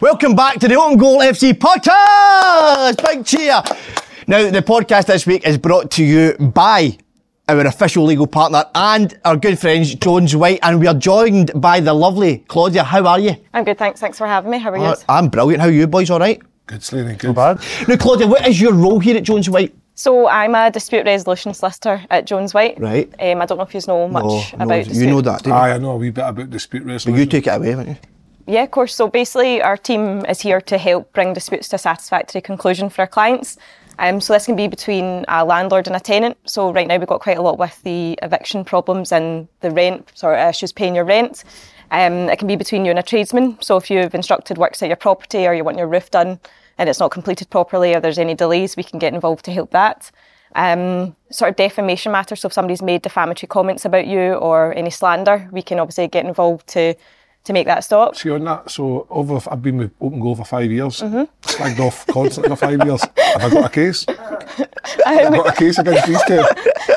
Welcome back to the Open Goal FC podcast. Big cheer. Now, the podcast this week is brought to you by our official legal partner and our good friends Jones White, and we are joined by the lovely Claudia. How are you? I'm good, thanks. Thanks for having me. How are you? Uh, I'm brilliant. How are you boys? All right? Good, Slaney, good. bad. Now, Claudia, what is your role here at Jones White? So I'm a dispute resolution solicitor at Jones White. Right. Um, I don't know if you know much No, no, about you know that, do you? Aye, I know a wee bit about dispute But you take it away, haven't you? Yeah, of course. So basically, our team is here to help bring disputes to a satisfactory conclusion for our clients. Um, so this can be between a landlord and a tenant. So right now we've got quite a lot with the eviction problems and the rent sort of issues paying your rent. Um, it can be between you and a tradesman. So if you've instructed works at your property or you want your roof done and it's not completed properly or there's any delays, we can get involved to help that. Um, sort of defamation matters. So if somebody's made defamatory comments about you or any slander, we can obviously get involved to to make that stop. See on that, so over, I've been with Open Goal for five years, Mm-hmm. slagged off constantly for five years. Have I got a case? I've got a case against these two.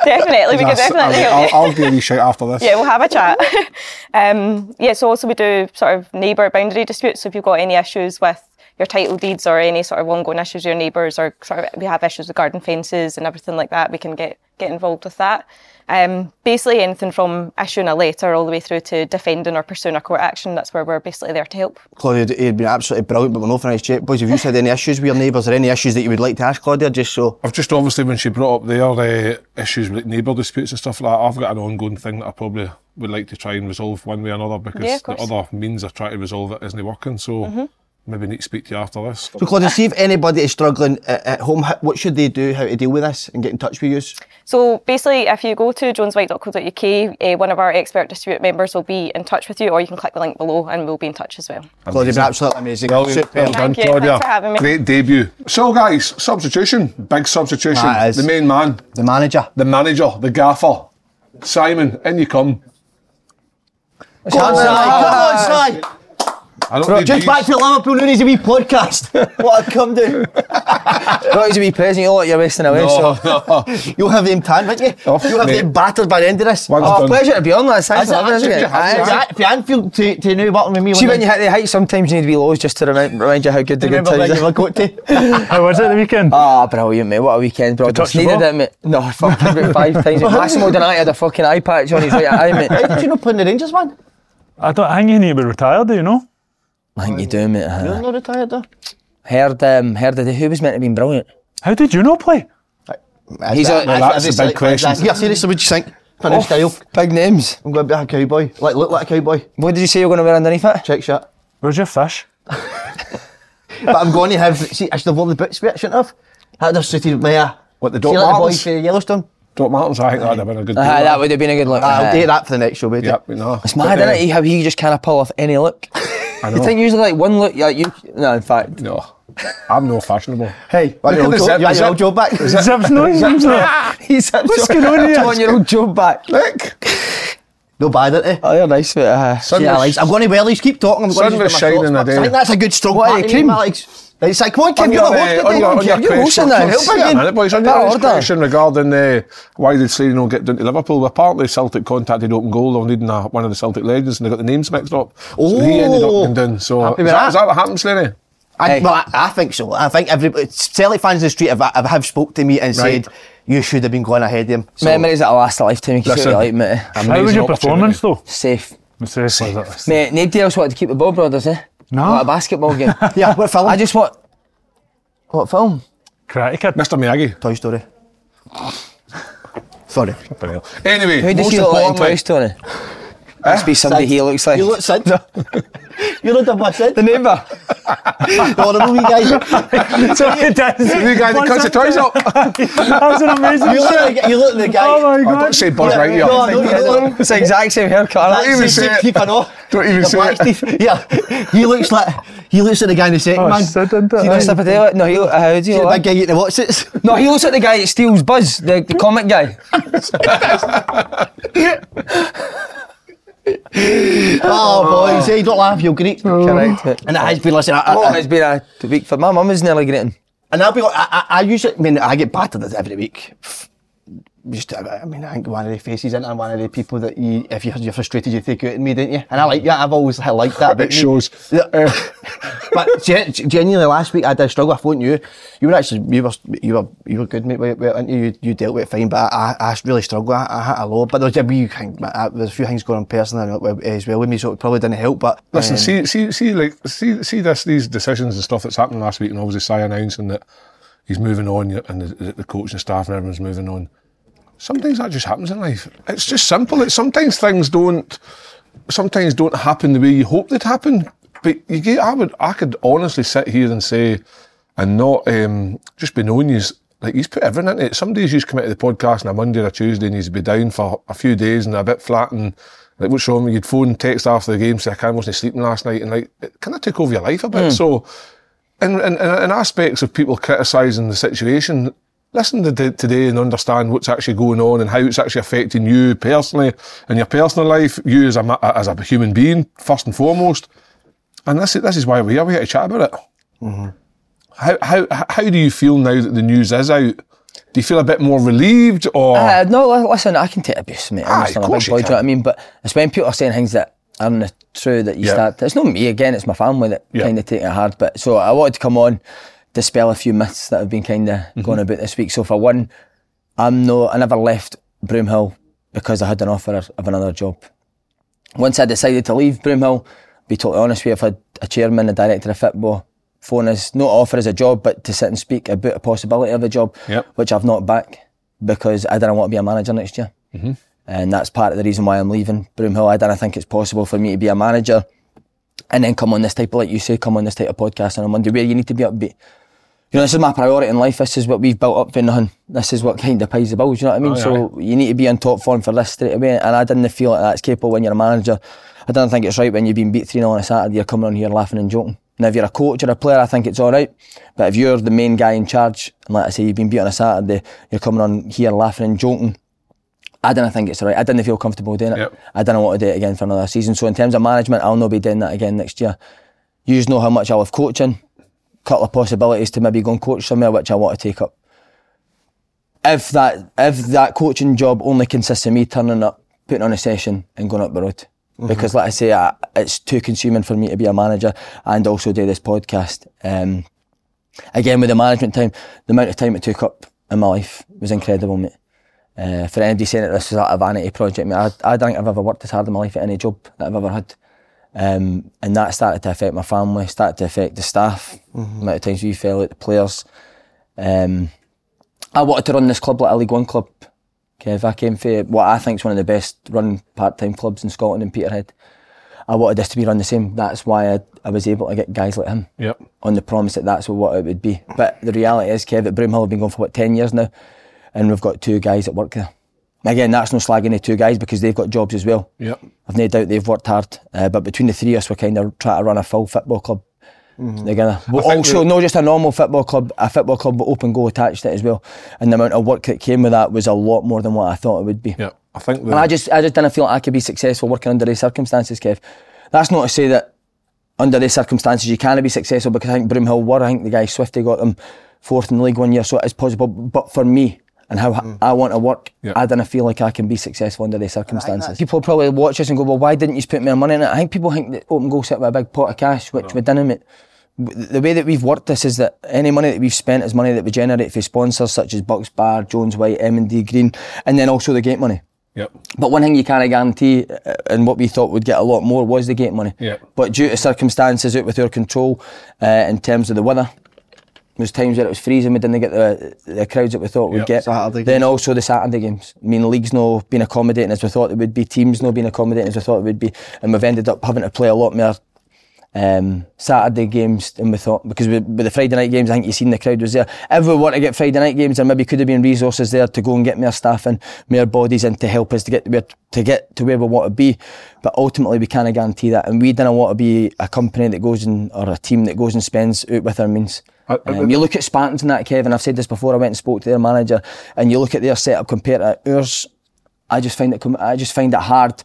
definitely, we can definitely I'll, help. I'll, I'll give you a shout after this. Yeah, we'll have a chat. um, yeah, so also we do sort of neighbour boundary disputes. So if you've got any issues with your title deeds or any sort of ongoing issues with your neighbours or sort of we have issues with garden fences and everything like that, we can get, get involved with that. Um, basically anything from issuing a letter all the way through to defending or pursuing a court action, that's where we're basically there to help. Claudia, you've been absolutely brilliant, but we're not finished yet. Boys, have you had any issues with your neighbours or any issues that you would like to ask Claudia, just so... I've just obviously, when she brought up their uh, issues with neighbour disputes and stuff like that, I've got an ongoing thing that I probably would like to try and resolve one way or another because Yeah, the other means of trying to resolve it isn't working. So Mm-hmm. Maybe need to speak to you after this. So, Claudia, see if anybody is struggling at, at home, what should they do, how to deal with this and get in touch with you? So basically, if you go to joneswhite.co.uk, uh, one of our expert dispute members will be in touch with you, or you can click the link below and we'll be in touch as well. Claudia, you've been absolutely amazing. Brilliant. Superb. Well done, Thank you. Claudia. Thanks for having me. Great debut. So, guys, substitution. Big substitution. The main man, The manager. the manager, the gaffer. Simon, in you come. Come on, Si! Come on, Si! I don't Just back to Liverpool Noonies a wee podcast. what I come do. Not to be present, you look like you're wasting away. No, So. no. You'll have them tan, won't you? Oh, You'll have mate. them battered by the end of this. One's Oh, done. pleasure to be on that. Thanks Is for it having us actually- again. Aye, Aye. aye. If you Anfield to, to New Button with me, See, when you hit the heights, sometimes you need to be lows just to remind, remind you how good the good remember times are. got to. How was it the weekend? Ah, brilliant, mate. What a weekend, bro. touch Just the needed ball? it, mate. No, fucking about five times. Massimo Donati had a fucking eye patch on his right eye, mate. How did you not play in the Rangers, man? I don't I think you need to be retired, do you know? I think you do, mate. You're Uh, not retired, though. heard, um, heard that who was meant to be brilliant. How did you not play? He's a- Well, that's the big question. Yeah, seriously, what'd you think? For new style. Big names. I'm going to be a cowboy. Like, look like a cowboy. What did you say you were going to wear underneath it? Check shirt. Where's your fish? But I'm going to have, see, I should have worn the boots with it, shouldn't I have? That'd have suited me. Uh, What, the see, Doc like the boy for Yellowstone. Doc Martens, I think that'd have been a good Uh, that would have been a good look. I'll Uh, take that for the next show, mate. Yep, no. It's mad, isn't it? How he just kind of pull off any look. I You think usually like one look, like you. No, in fact. No. I'm no fashionable. Hey, Look at old the zip- you want your old job back? Zips no zips no. He's What's going on here? on your old job back. Look. No bad, isn't it? Oh, you're nice, mate. Uh, Sun Yeah, Alex, I'm going to wear these. Keep talking. I'm going Sun to was shining a day. I think that's a good strong What, party Kim? name, Alex. Right, it's like, come on, Kim, On you're your, the uh, host on today. your, on your Kim, you're question, hosting that. Help Help again. again. minute, boys. On your question regarding uh, why did Slade not get down to Liverpool? Apparently Celtic contacted Open Goal on needing a, one of the Celtic legends and they got the names mixed up. So he ended up Oh. going down. So is that, that? is that what happened, Slaney? I, Hey. well, I, I think so. I think everybody, Celtic fans in the street have, have, have spoke to me and Right. said, you should have been going ahead of him. So, Memories that'll last a lifetime. You can Listen. like, mate. How was your performance though? Safe. Was it- was Mate, nobody else wanted to keep the ball, brothers, eh? No. What a basketball game. yeah, what film? I just want. What film? Karate Kid. Mr. Miyagi. Toy Story. Sorry. Anyway, Who does he look like in Toy Story? Eh? Must be somebody Sid. he looks like. You look Sid. you look like Sid. the neighbour. The horrible wee guy. so he does. the guy that cuts the toys up. That was an amazing You look, like, you look like the guy. Oh my oh, god. don't say Buzz Yeah, Lightyear. no, no, you look- It's the exact same haircut. That's even say it. teeth, I know. Don't even say it. Yeah, he looks like he looks like the guy in the second Oh, man. Sid, didn't it? See No, the- he. How do you look the big guy eating the it? No, he looks like the guy that steals Buzz, the, the comic guy. Oh, oh. boys, hey, don't laugh, you'll greet. Oh. Correct. mate. And it has been, listen, I, I, Oh, it's been a week for my mum was nearly greeting. and I'll be like, I, I, I usually, I mean, I get battered every week. Just, I mean, I think one of the faces and one of the people that you, if you're, you're frustrated, you take out in me, don't you? And I like that. I've always liked that. It shows. Uh, but gen- genuinely, last week I did struggle. I phoned you. You were actually you were you were you were good, mate. weren't You, you you dealt with it fine, but I, I really struggled. I, I hit a low, but there was a wee thing. uh, There's a few things going on personally as well with me, so it probably didn't help. But Listen, um, see, see, see, like, see, see this, these decisions and stuff that's happened last week, and obviously Si announcing that he's moving on, and the, the coaching staff and everyone's moving on. Sometimes that just happens in life. It's just simple. It's sometimes things don't, sometimes don't happen the way you hope they'd happen. But you get, I would, I could honestly sit here and say, and not um, just be knowing you. Like he's put everything into it. Some days you come out of the podcast on a Monday or a Tuesday and he's be down for a few days and a bit flat and like what's wrong? You'd phone, text after the game, say I can't wasn't sleeping last night, and like it kind of took over your life a bit. So, in, in, in in aspects of people criticising the situation, listen to t- today and understand what's actually going on and how it's actually affecting you personally and your personal life, you as a as a human being first and foremost. And this is, this is why we're here. We're here to chat about it. How, how, how do you feel now that the news is out? Do you feel a bit more relieved or? Uh, no, li- listen, I can take abuse, mate. Aye, of a course big you boy, do you know what I mean? But it's when people are saying things that aren't true that you Yeah. start. It's not me again. It's my family that Yeah. kind of take it hard. But so I wanted to come on, dispel a few myths that have been kind of Mm-hmm. going about this week. So for one, I'm no, I never left Broomhill because I had an offer of another job. Once I decided to leave Broomhill, be totally honest with you, I've had a chairman, a director of football phone us, not offer us a job, but to sit and speak about a possibility of a job, Yep. which I've not back because I didn't want to be a manager next year. And that's part of the reason why I'm leaving Broomhill. I didn't think it's possible for me to be a manager and then come on this type of, like you say, come on this type of podcast on a Monday where you need to be upbeat. You know, this is my priority in life. This is what we've built up for nothing. This is what kind of pays the bills, you know what I mean? Oh, Aye, so you need to be on top form for this straight away. And I didn't feel like that's capable when you're a manager. I don't think it's right when you've been beat 3 0 on a Saturday, you're coming on here laughing and joking. Now, if you're a coach or a player, I think it's all right. But if you're the main guy in charge, and like I say, you've been beat on a Saturday, you're coming on here laughing and joking, I didn't think it's right. I didn't feel comfortable doing it. Yep. I didn't want to do it again for another season. So in terms of management, I'll not be doing that again next year. You just know how much I love coaching. Couple of possibilities to maybe go and coach somewhere which I want to take up. If that if that coaching job only consists of me turning up, putting on a session and going up the road. Because like I say, I, it's too consuming for me to be a manager and also do this podcast. Um, again with the management time, the amount of time it took up in my life was incredible, mate. Uh, for anybody saying that this is like a vanity project, mate, I, I don't think I've ever worked as hard in my life at any job that I've ever had. Um, and that started to affect my family, started to affect the staff, the amount of times we fell out, the players. Um, I wanted to run this club like a League One club. Kev, I came for what I think is one of the best run part-time clubs in Scotland in Peterhead. I wanted this to be run the same. That's why I, I was able to get guys like him Yep. on the promise that that's what it would be. But the reality is, Kev, at Broomhill have been going for what ten years now, and we've got two guys that work there. Again, that's no slagging the two guys because they've got jobs as well. Yep. I've no doubt they've worked hard, uh, but between the three of us, we're kind of trying to run a full football club together. But also, not just a normal football club, a football club with open goal attached to it as well. And the amount of work that came with that was a lot more than what I thought it would be. Yep. I think the, And I just, I just didn't feel like I could be successful working under these circumstances, Kev. That's not to say that under these circumstances you can't be successful because I think Broomhill were. I think the guy Swifty got them fourth in the league one year, so it is possible. But for me and how I want to work, Yeah. I didn't feel like I can be successful under these circumstances. People probably watch this and go, "Well, why didn't you put more money in it?" I think people think that open goal set with a big pot of cash, which we didn't. Mate. The way that we've worked this is that any money that we've spent is money that we generate for sponsors such as Bucks Bar, Jones White, M&D Green, and then also the gate money. Yep. But one thing you can't guarantee, uh, and what we thought would get a lot more, was the gate money. Yeah. But due to circumstances out with our control, uh, in terms of the weather, there was times where it was freezing, we didn't get the, the crowds that we thought we'd Yeah. get. Saturday then games. also the Saturday games. I mean, the league's no been accommodating as we thought it would be, teams no been accommodating as we thought it would be, and we've ended up having to play a lot more um, Saturday games and we thought because with, with the Friday night games, I think you seen the crowd was there. If we want to get Friday night games, there maybe could have been resources there to go and get more staff and more bodies in to help us to get to where, to get to where we want to be. But ultimately, we can't guarantee that, and we didn't want to be a company that goes and or a team that goes and spends out with our means. I- I- Um, you look at Spartans and that, Kevin. I've said this before. I went and spoke to their manager, and you look at their setup compared to ours. I just find it. I just find it hard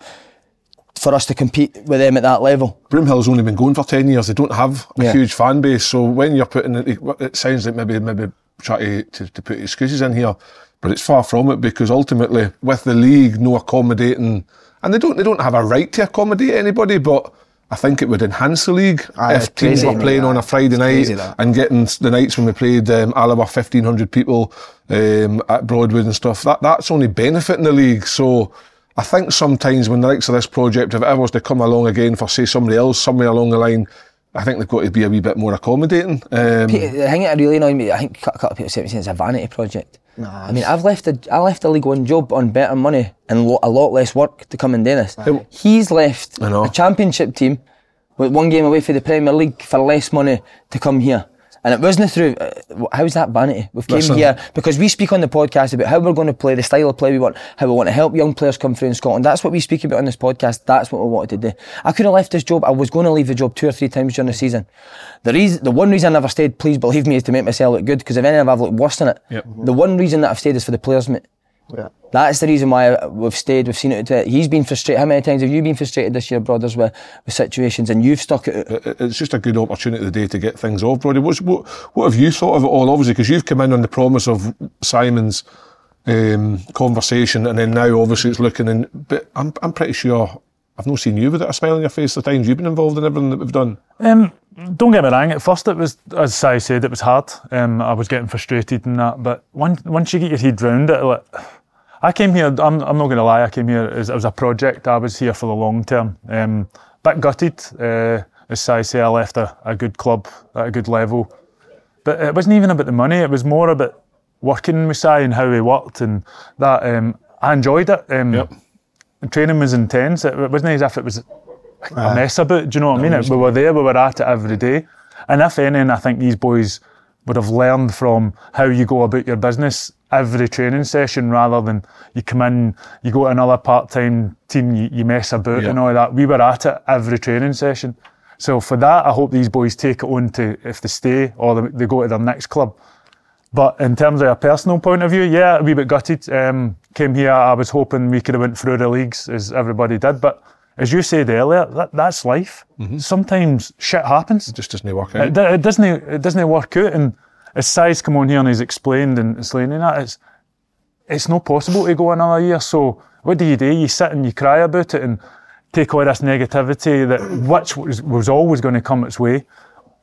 for us to compete with them at that level. Broomhill's only been going for 10 years. They don't have a Yeah. huge fan base. So when you're putting it, it sounds like maybe, maybe try to, to, to put excuses in here, but it's far from it because ultimately with the league no accommodating, and they don't, they don't have a right to accommodate anybody, but I think it would enhance the league Aye, if teams crazy, were playing on a. Friday night and getting the nights when we played um, Alaba fifteen hundred people um, at Broadwood and stuff. That that's only benefiting the league. So. I think sometimes when the likes of this project, if it ever was to come along again for say somebody else somewhere along the line, I think they've got to be a wee bit more accommodating. Um, Pe- The thing that really annoyed me, I think a couple of people said it's a vanity project. I mean, I've left the I left the League One job on better money and lo- a lot less work to come and do this. He's left a championship team with one game away for the Premier League for less money to come here. And it wasn't through. Uh, how's that vanity? We've came Listen. here because we speak on the podcast about how we're going to play, the style of play we want, how we want to help young players come through in Scotland. That's what we speak about on this podcast. That's what we wanted to do. I could have left this job. I was going to leave the job two or three times during the season. The reason, the one reason I never stayed, please believe me, is to make myself look good. Because if anything, I've looked worse than it. Yep. The one reason that I've stayed is for the players, mate. Yeah. That's the reason why we've stayed. We've seen it. He's been frustrated. How many times have you been frustrated this year, brothers, with, with situations, and you've stuck it? it's just a good opportunity today to get things off, Brody. What's, what, what have you thought of it all? Obviously, because you've come in on the promise of Simon's um, conversation, and then now obviously it's looking in. But I'm, I'm pretty sure I've not seen you with a smile on your face the times you've been involved in everything that we've done. Um, don't get me wrong. At first, it was, as I said, it was hard. Um, I was getting frustrated and that. But once once you get your head round it, like, I came here. I'm, I'm not going to lie. I came here as it was a project. I was here for the long term. Um, bit gutted. Uh, as I say, I left a, a good club at a good level. But it wasn't even about the money. It was more about working with Si and how he worked and that. Um, I enjoyed it. Um, Yep. Training was intense. It, it wasn't as if it was a mess about. Do you know what I mean? It- we were there, we were at it every day. And if anything, I think these boys would have learned from how you go about your business every training session rather than you come in, you go to another part time team, you, you mess about and all that. We were at it every training session. So for that, I hope these boys take it on to if they stay or they, they go to their next club. But in terms of a personal point of view, yeah, a wee bit gutted. Um, came here, I was hoping we could have went through the leagues as everybody did. But as you said earlier, that, that's life. Mm-hmm. Sometimes shit happens. It just doesn't work out. do- it doesn't. It doesn't work out. And as Si's come on here and he's explained and explaining that, it's it's not possible to go another year. So what do you do? You sit and you cry about it and take all this negativity that which was, was always going to come its way,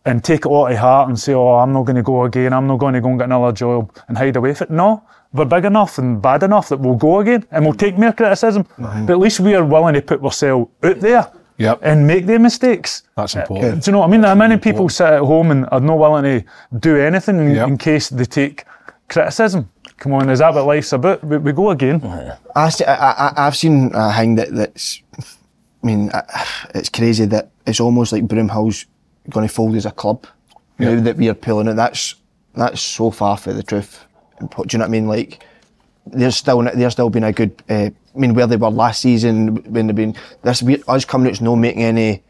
and take it all to heart and say, "Oh, I'm not going to go again. I'm not going to go and get another job and hide away from it." No. We're big enough and bad enough that we'll go again and we'll take more criticism. But at least we are willing to put ourselves out there Yep. and make the mistakes. That's Uh, important. Do you know what I mean? How many people sit at home and are not willing to do anything in, Yep. in case they take criticism? Come on, is that what life's about? We, we go again. I, see- I, I, I've seen a thing that, that's, I mean, uh, it's crazy that it's almost like Broomhill's going to fold as a club now that we are pulling it. That's that's so far from the truth. Do you know what I mean? Like, they're still they're still being a good. Uh, I mean, where they were last season when they've been this we, us coming it's no making any.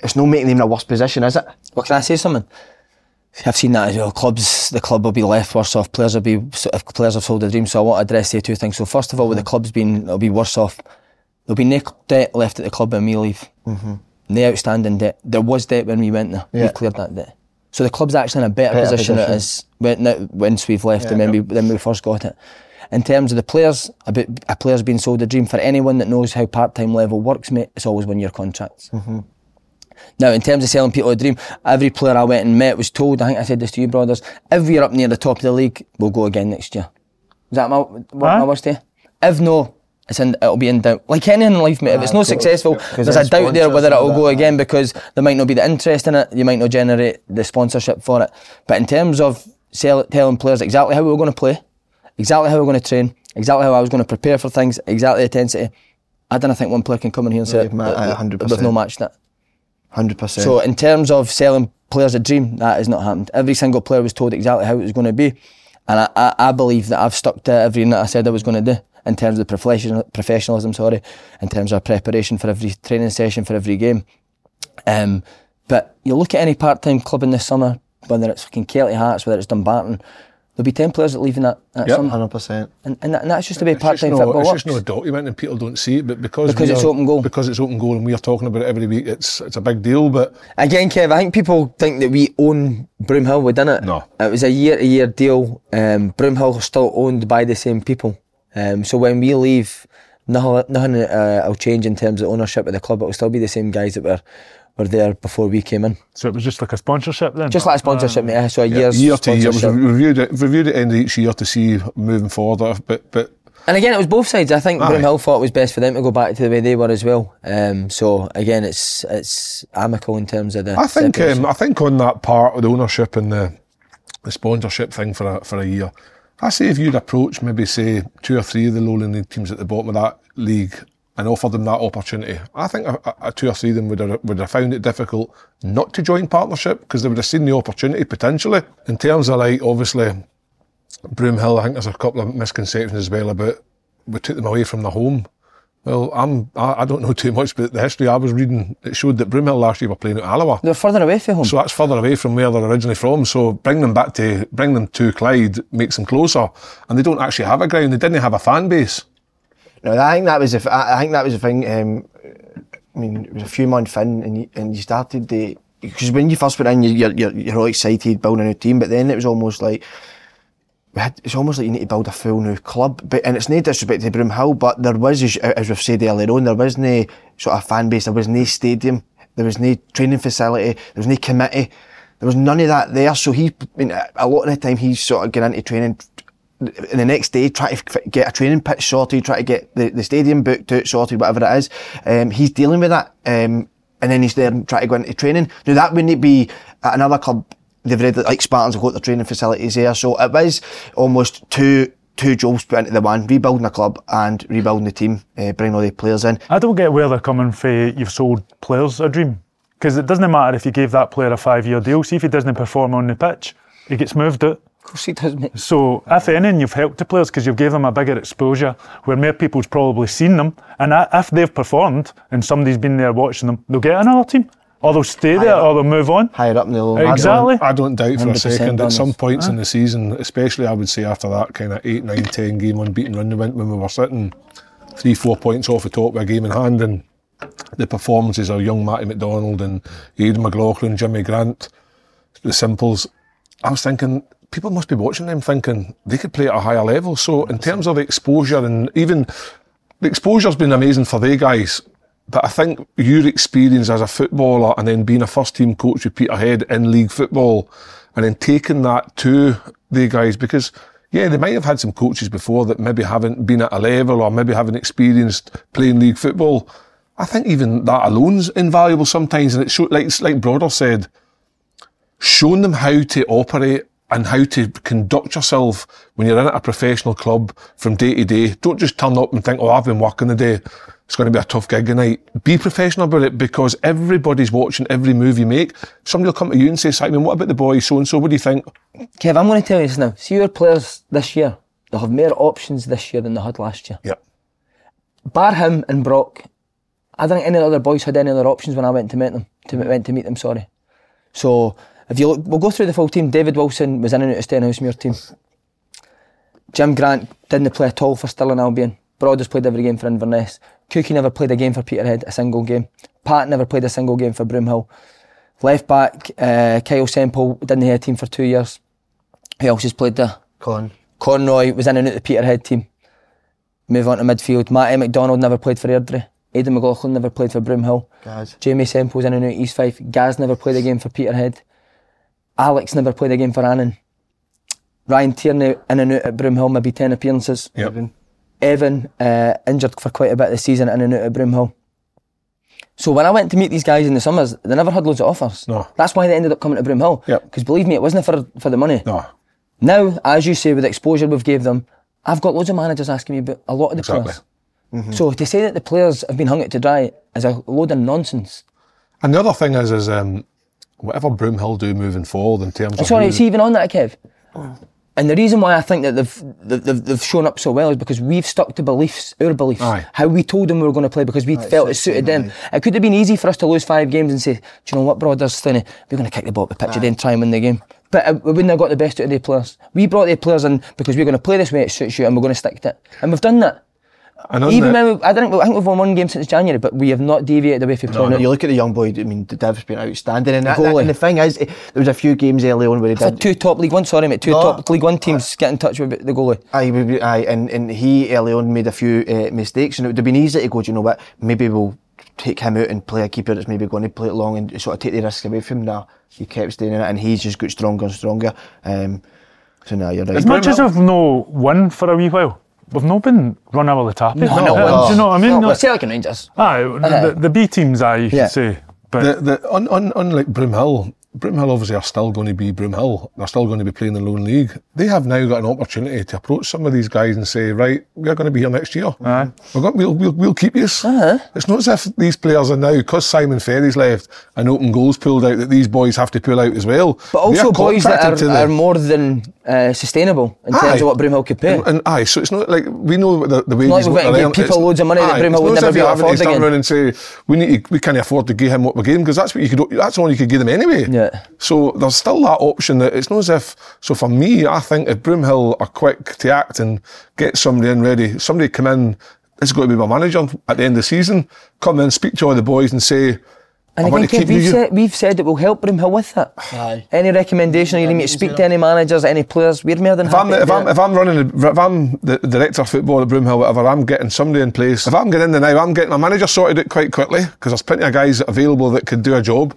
It's no making them in a worse position, is it? Well, can I say something? I've seen that as well. Clubs, the club will be left worse off. Players will be if players have sold their dream. So I want to address the two things. So first of all, with the clubs being, they'll be worse off. There'll be no debt left at the club when we leave. Mm-hmm. No outstanding debt. There was debt when we went there. Yeah. We've cleared that debt. So the club's actually in a better, Better position, than it position. is when, once we've left and when we when we first got it. In terms of the players, about a player's being sold a dream. For anyone that knows how part-time level works, mate, it's always one-year contracts. Mm-hmm. Now, in terms of selling people a dream, every player I went and met was told, I think I said this to you, brothers, if we're up near the top of the league, we'll go again next year. Is that my, what my Aye. words to you? If no, it's in, it'll be in doubt. Like anything in life, mate, if it's not successful, there's a doubt there whether it'll go again because there might not be the interest in it, you might not generate the sponsorship for it. But in terms of sell, telling players exactly how we were going to play, exactly how we we're going to train, exactly how I was going to prepare for things, exactly the intensity, I don't think one player can come in here and say, Yeah, ma- aye, 100%. we've no matched it. Hundred percent. So in terms of selling players a dream, that has not happened. Every single player was told exactly how it was going to be, and I, I, I believe that I've stuck to everything that I said I was going to do in terms of professional, professionalism. Sorry, in terms of preparation for every training session for every game. Um, but you look at any part-time club in this summer, whether it's fucking Kelty Hearts, whether it's Dumbarton, there'll be ten players that leave in that, that Yep. hundred percent. and, and, that, and that's just the way part-time no, football it's works. just no document and people don't see it, but because Because it's are- open goal. because it's open goal and we are talking about it every week, it's it's a big deal. But Again, Kev, I think people think that we own Broomhill. We didn't. No. It was a year to year deal. Um, Broomhill is still owned by the same people. Um, so when we leave, Nothing, nothing uh, will change in terms of ownership of the club. It will still be the same guys that were were there before we came in. So it was just like a sponsorship then? Just like a sponsorship, yeah. So a year's year to year, it was reviewed at, reviewed at the end of each year to see moving forward. But but And again, it was both sides. I think Aye. Broomhill thought it was best for them to go back to the way they were as well. Um, so again, it's it's amicable in terms of the. I think um, I think on that part of the ownership and the the sponsorship thing for a, for a year, I say if you'd approach maybe say two or three of the lowland league teams at the bottom of that league and offered them that opportunity, I think a- a two or three of them would have, would have found it difficult not to join partnership because they would have seen the opportunity potentially in terms of like obviously Broomhill. I think there's a couple of misconceptions as well about we took them away from the home. Well, I'm I, I don't know too much, but the history I was reading it showed that Broomhill last year were playing at Alloa. they're further away from home. So that's further away from where they're originally from. So bring them back to bring them to Clyde makes them closer, and they don't actually have a ground. They didn't have a fan base. No, I think that was the. f- I I think that was the thing. Um, I mean, it was a few months in, and you, and you started the because when you first went in, you- you're you're you're all excited building a new team, but then it was almost like. It's almost like you need to build a full new club, but and it's no disrespect to Broomhill, but there was, as, we've said earlier on, there was no sort of fan base, there was no stadium, there was no training facility, there was no committee, there was none of that there. So he, I mean, a lot of the time he's sort of getting into training and the next day try to get a training pitch sorted, try to get the, the stadium booked out sorted, whatever it is. Um, he's dealing with that. Um, and then he's there trying to go into training. Now that wouldn't be at another club. They've read that like Spartans have got their training facilities there. So it was almost two, two jobs put into the one, rebuilding the club and rebuilding the team, uh, bringing all the players in. I don't get where they're coming from. You've sold players a dream because it doesn't matter if you gave that player a five-year deal. See if he doesn't perform on the pitch, he gets moved out. of course he does, mate. So if anything, you've helped the players because you've gave them a bigger exposure where more people's probably seen them. And if they've performed and somebody's been there watching them, they'll get another team, or they'll stay there, or they'll move on. Higher up in the Exactly. I don't doubt for a second at some this. points in the season, especially I would say after that kind of 8, 9, 10 game unbeaten run they went when we were sitting three, four points off the top with a game in hand and the performances of young Matty McDonald and Aidan McLaughlin, Jimmy Grant, the Semples, I was thinking people must be watching them thinking they could play at a higher level. So in terms of the exposure and even the exposure's been amazing for they guys. But I think your experience as a footballer and then being a first team coach with Peterhead in league football and then taking that to the guys because yeah, they might have had some coaches before that maybe haven't been at a level or maybe haven't experienced playing league football. I think even that alone's invaluable sometimes and it's like like Broder said, showing them how to operate and how to conduct yourself when you're in at a professional club from day to day. Don't just turn up and think, oh, I've been working the day. It's going to be a tough gig tonight. Be professional about it because everybody's watching every move you make. Somebody will come to you and say, Simon, what about the boy so and so? What do you think? Kev, I'm going to tell you this now. See your players this year, they'll have more options this year than they had last year. Yeah. Bar him and Brock, I don't think any other boys had any other options when I went to meet them. To went to meet them, sorry. So if you look, we'll go through the full team. David Wilson was in and out of Stenhousemuir team. Jim Grant didn't play at all for Stirling Albion. Broders played every game for Inverness. Cookie never played a game for Peterhead, a single game. Pat never played a single game for Broomhill. Left back, uh, Kyle Semple didn't have a team for two years. Who else has played there? Con. Conroy was in and out the Peterhead team. Move on to midfield. Matty McDonald never played for Airdrie. Aidan McLaughlin never played for Broomhill. Gaz. Jamie Semple's in and out East Fife. Gaz never played a game for Peterhead. Alex never played a game for Annan. Ryan Tierney in and out at Broomhill, maybe 10 appearances. Yep. Evan uh, injured for quite a bit of the season in and out at Broomhill. So when I went to meet these guys in the summers, they never had loads of offers. No. That's why they ended up coming to Broomhill. Yep. Because believe me, it wasn't for for the money. No. Now, as you say, with the exposure we've gave them, I've got loads of managers asking me about a lot of the Exactly. players. So to say that the players have been hung out to dry is a load of nonsense. And the other thing is, is um, whatever Broomhill do moving forward in terms of. Sorry, who- it's even on that, Kev. And the reason why I think that they've, they've they've shown up so well is because we've stuck to beliefs, our beliefs, Aye. how we told them we were going to play because we felt it suited them. It could have been easy for us to lose five games and say, do you know what, Brothers, Stinny, we're going to kick the ball up the pitch and then try and win the game. But uh, we wouldn't have got the best out of the players. We brought the players in because we're going to play this way it suits you and we're going to stick to it. And we've done that. And on Even the- when we, I think I think we've won one game since January, but we have not deviated away from playing. No, it. you look at the young boy. I mean, Div's been outstanding, and, that, goalie. and the thing is, eh, there was a few games early on where he We've did. two top League One, sorry mate, two No. top League One teams get in touch with the goalie. Aye, we- we- aye, and, and he early on made a few uh, mistakes, and it would have been easy to go. Do you know what? Maybe we'll take him out and play a keeper that's maybe going to play it long and sort of take the risk away from him. Now he kept staying in it, and he's just got stronger and stronger. Um, so now you're right. As much as we've no won for a wee while, we've not been run out of the tap. no, Do no. you know what I mean? No, No. well, Celtic and Rangers. Aye, the, the B teams, aye, you Yeah. could say. But The, the, un, un, unlike Broomhill, Broomhill obviously are still going to be Broomhill. They're still going to be playing the Lowland League. They have now got an opportunity to approach some of these guys and say, right, we're going to be here next year. Aye. We're going, we'll, we'll, we'll keep you. Uh-huh. It's not as if these players are now, because Simon Ferry's left and open goals pulled out, that these boys have to pull out as well. But also boys that are, are more than uh, sustainable in terms Aye. of what Broomhill could pay. And, and aye, so it's not like we know the, the wages. like we've what got to give people loads of money that aye, Broomhill would never be able to afford again. around and say we need to, we can't afford to give him what we gave him because that's what you could. That's all you could give them anyway. Yeah. So there's still that option that it's not as if. So for me, I think if Broomhill are quick to act and get somebody in ready, somebody come in. This is going to be my manager at the end of the season. Come in, speak to all the boys, and say. And I want again, to Kev, we've, you. said, we've said that we'll help Broomhill with that. Aye. Any recommendation, you need me to speak to any managers, any players, we're more than If I'm, happy. if, I'm, if I'm running, the, if I'm the director of football at Broomhill, whatever, I'm getting somebody in place. If I'm getting in there now, I'm getting my manager sorted out quite quickly because there's plenty of guys available that could do a job.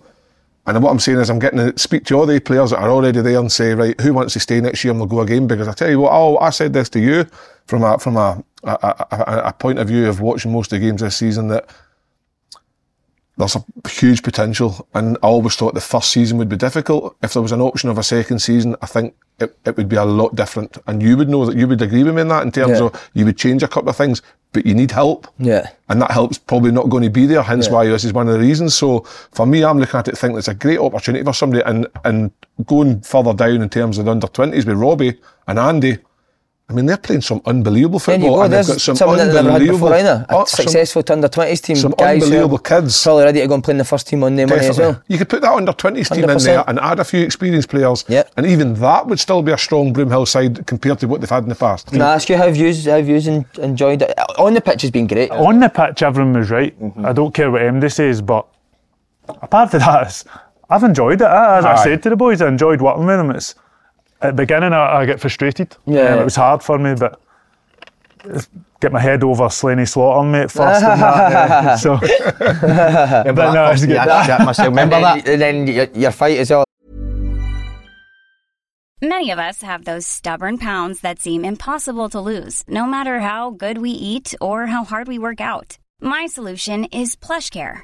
And what I'm saying is, I'm getting to speak to all the players that are already there and say, right, who wants to stay next year and we'll go again? Because I tell you what, oh, I said this to you from a from a, a, a, a- a point of view of watching most of the games this season that there's a huge potential, and I always thought the first season would be difficult. If there was an option of a second season, I think it, it would be a lot different. And you would know that you would agree with me in that in terms Yeah. of you would change a couple of things, but you need help. Yeah. And that help's probably not going to be there, hence Yeah. why this is one of the reasons. So for me, I'm looking at it thinking it's a great opportunity for somebody and, and going further down in terms of the under 20s with Robbie and Andy. I mean, they're playing some unbelievable There you football. go. and they've got some someone that they've had unbelievable, before either. A oh, some- successful under 20s team. some guys who are unbelievable kids. Probably ready to go and play in the first team on their money as well. You could put that under 20s team in there and add a few experienced players. Yep. And even that would still be a strong Broomhill side compared to what they've had in the past. Can I ask you how you have you en- enjoyed it? On the pitch has been great. on the pitch, everyone was right. Mm-hmm. I don't care what MD says, but apart from that, I've enjoyed it. As I said to the boys, I enjoyed working with them. It's at the beginning, I, I get frustrated. Yeah. Um, it was hard for me, but get my head over Slaney Slaughter, mate, first. and that, yeah. So, Remember but that no, first it's day good. I shit myself. Remember and that? then, and then your, your fight as well. Many of us have those stubborn pounds that seem impossible to lose, no matter how good we eat or how hard we work out. My solution is PlushCare.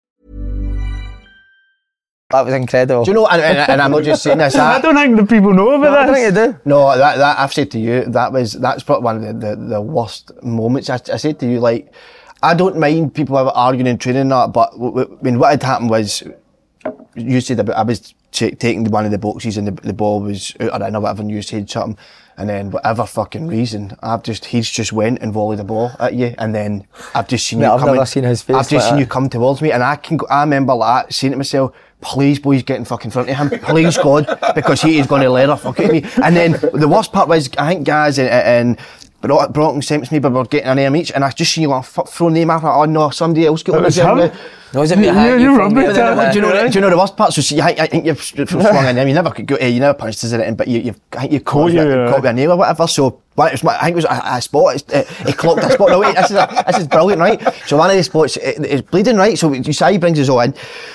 That was incredible. Do you know? And, and, and I'm not just saying this. I don't think the people know about that. I this. think you do. no, that, that I've said to you that was that's probably one of the, the, the worst moments. I, I said to you like, I don't mind people ever arguing and training and that, but w- w- I mean, what had happened was you said about I was ta- taking one of the boxes and the, the ball was out or in or whatever, and you said something, and then whatever fucking reason, I've just he's just went and volleyed the ball at you, and then I've just seen Mate, you I've coming. never seen his face I've just like seen that. you come towards me, and I can. Go, I remember like saying to myself. Please, boys, get in fucking front of him. Please, God, because he is going to let her fuck at me. And then the worst part was, I think guys and, and Bro- and sent to me, but we're getting an name each, and I just seen you like, f- throw name after. Oh no, somebody else got It on the him? ground. No, is it me? Yeah, Hi, you from run me. with But that. then, do, you know, do you know the worst part? So see, I, I think you've s- swung in them. You never could go, eh, you never punched us in it, but you, you've, I think you caught, you, it- yeah. caught with a nail or whatever. So one, it was, my- I think it was a, a spot. It's, uh, he clocked a spot. No wait, this is a, this is brilliant, right? So one of the spots it, it's bleeding, right? So you say he brings us all in.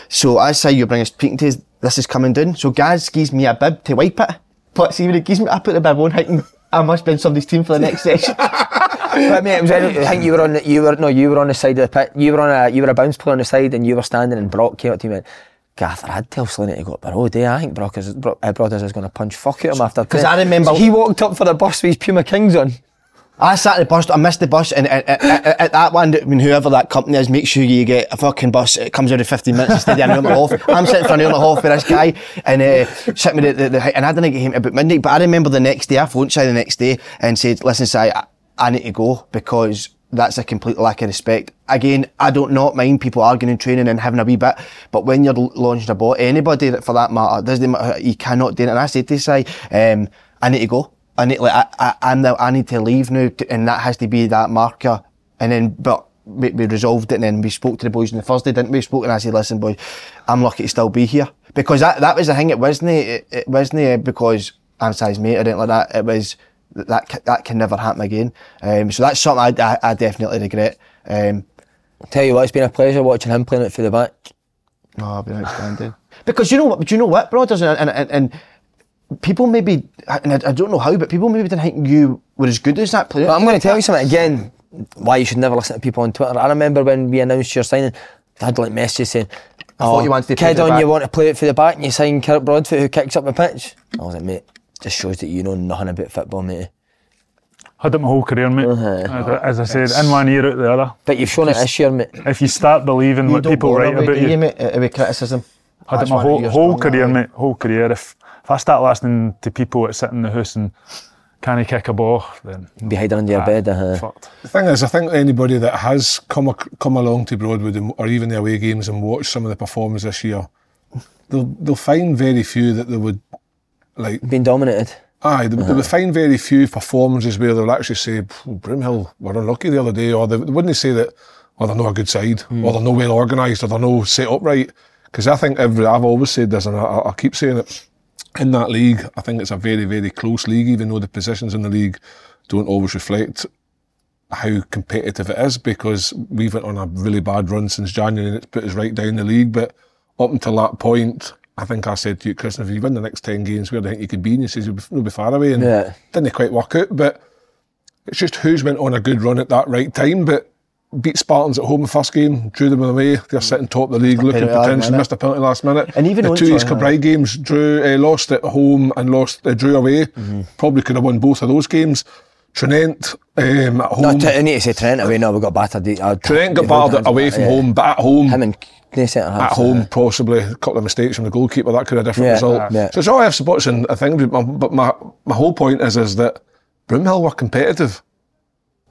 So I say you bring us speaking to us. This is coming down. So Gaz gives me a bib to wipe it. But see when he gives me, I put the bib on, thinking I must be in somebody's team for the next session. But mate, it was, I think you were on the, you were no, you were on the side of the pit. You were on a you were a bounce player on the side, and you were standing, and Brock came up to me. and went, Gather, I'd tell Slaney to go up the road. Eh? I think Brock is, Brock, uh, Brothers is going to punch fuck out him after. Because I remember- he walked up for the bus with his Puma Kings on. I sat the bus, I missed the bus, and at, at, at, at that one, I mean, whoever that company is, make sure you get a fucking bus. It comes every 15 minutes instead of an hour and a half. I'm sitting for an hour and a half with this guy, and uh, sitting the, the, the, and I didn't get him about midnight, but I remember the next day, I phoned Si the next day and said, listen, Si, I, I need to go because that's a complete lack of respect. Again, I don't not mind people arguing in training and having a wee bit, but when you're launching a ball, anybody for that matter, doesn't matter, you cannot do it. And I said to Si, um, I need to go. I need like I, I I'm now I need to leave now, to, and that has to be that marker. And then, but we, we resolved it, and then we spoke to the boys on the Thursday, didn't we? Spoke, and I said, "Listen, boys, I'm lucky to still be here because that that was the thing. It wasn't it, it wasn't uh, because I'm size mate or anything like that. It was that that, can never happen again. Um, so that's something I, I, I definitely regret. Um, Tell you what, it's been a pleasure watching him playing it through the back. No, I've been outstanding. because you know what? Do you know what, brothers and and, and people maybe, and I, I don't know how, but people maybe didn't think you were as good as that player. But I'm going to tell you something again. Why you should never listen to people on Twitter. I remember when we announced your signing, I had like messages saying, thought you oh, wanted to play kid for the on, you want to play it for the back, and you sign Kirk Broadfoot who kicks up the pitch." I was like, "Mate, just shows that you know nothing about football, mate." Had it my whole career, mate. Uh-huh. As, as I said, in one ear, out the other. But you've shown it this year, mate. If you start believing You what people bother write with, about do you, mate, with criticism. had it my whole, whole career, areas. mate. Whole career. If if I start listening to people that sit in the house and can't kick a ball, then Be hiding under your bed. Uh-huh. fucked. The thing is, I think anybody that has come ac- come along to Broadwood and, or even the away games and watched some of the performances this year, they'll they'll find very few that they would like. Being dominated. Aye, they, they would find very few performances where they'll actually say, "Phew, Broomhill were unlucky the other day, or they, they wouldn't say that, or they're not a good side, or they're not well organised, or they're not set up right. Because I think every, I've always said this, and I, I, I keep saying it, in that league, I think it's a very, very close league, even though the positions in the league don't always reflect how competitive it is because we've went on a really bad run since January and it's put us right down the league. But up until that point, I think I said to you, Chris, if you win the next 10 games, where do you think you could be? And you says you'll be, you'll be far away. And Yeah. didn't quite work out. But it's just who's went on a good run at that right time. But beat Spartans at home the first game, drew them away. They're sitting top of the league, looking potentially missed a penalty last minute. And even the two East Kilbride games, drew, uh, lost at home and lost, uh, drew away. Mm-hmm. Probably could have won both of those games. Tranent um, at home. No, t- I need to say Trent away. No, we got battered. I'd- Trent got battered away from yeah. home, but at home, Him and Knesset at home, possibly a couple of mistakes from the goalkeeper. That could have a different Yeah, result. yeah. So it's all I have supports and I think, but my my whole point is is that Broomhill were competitive,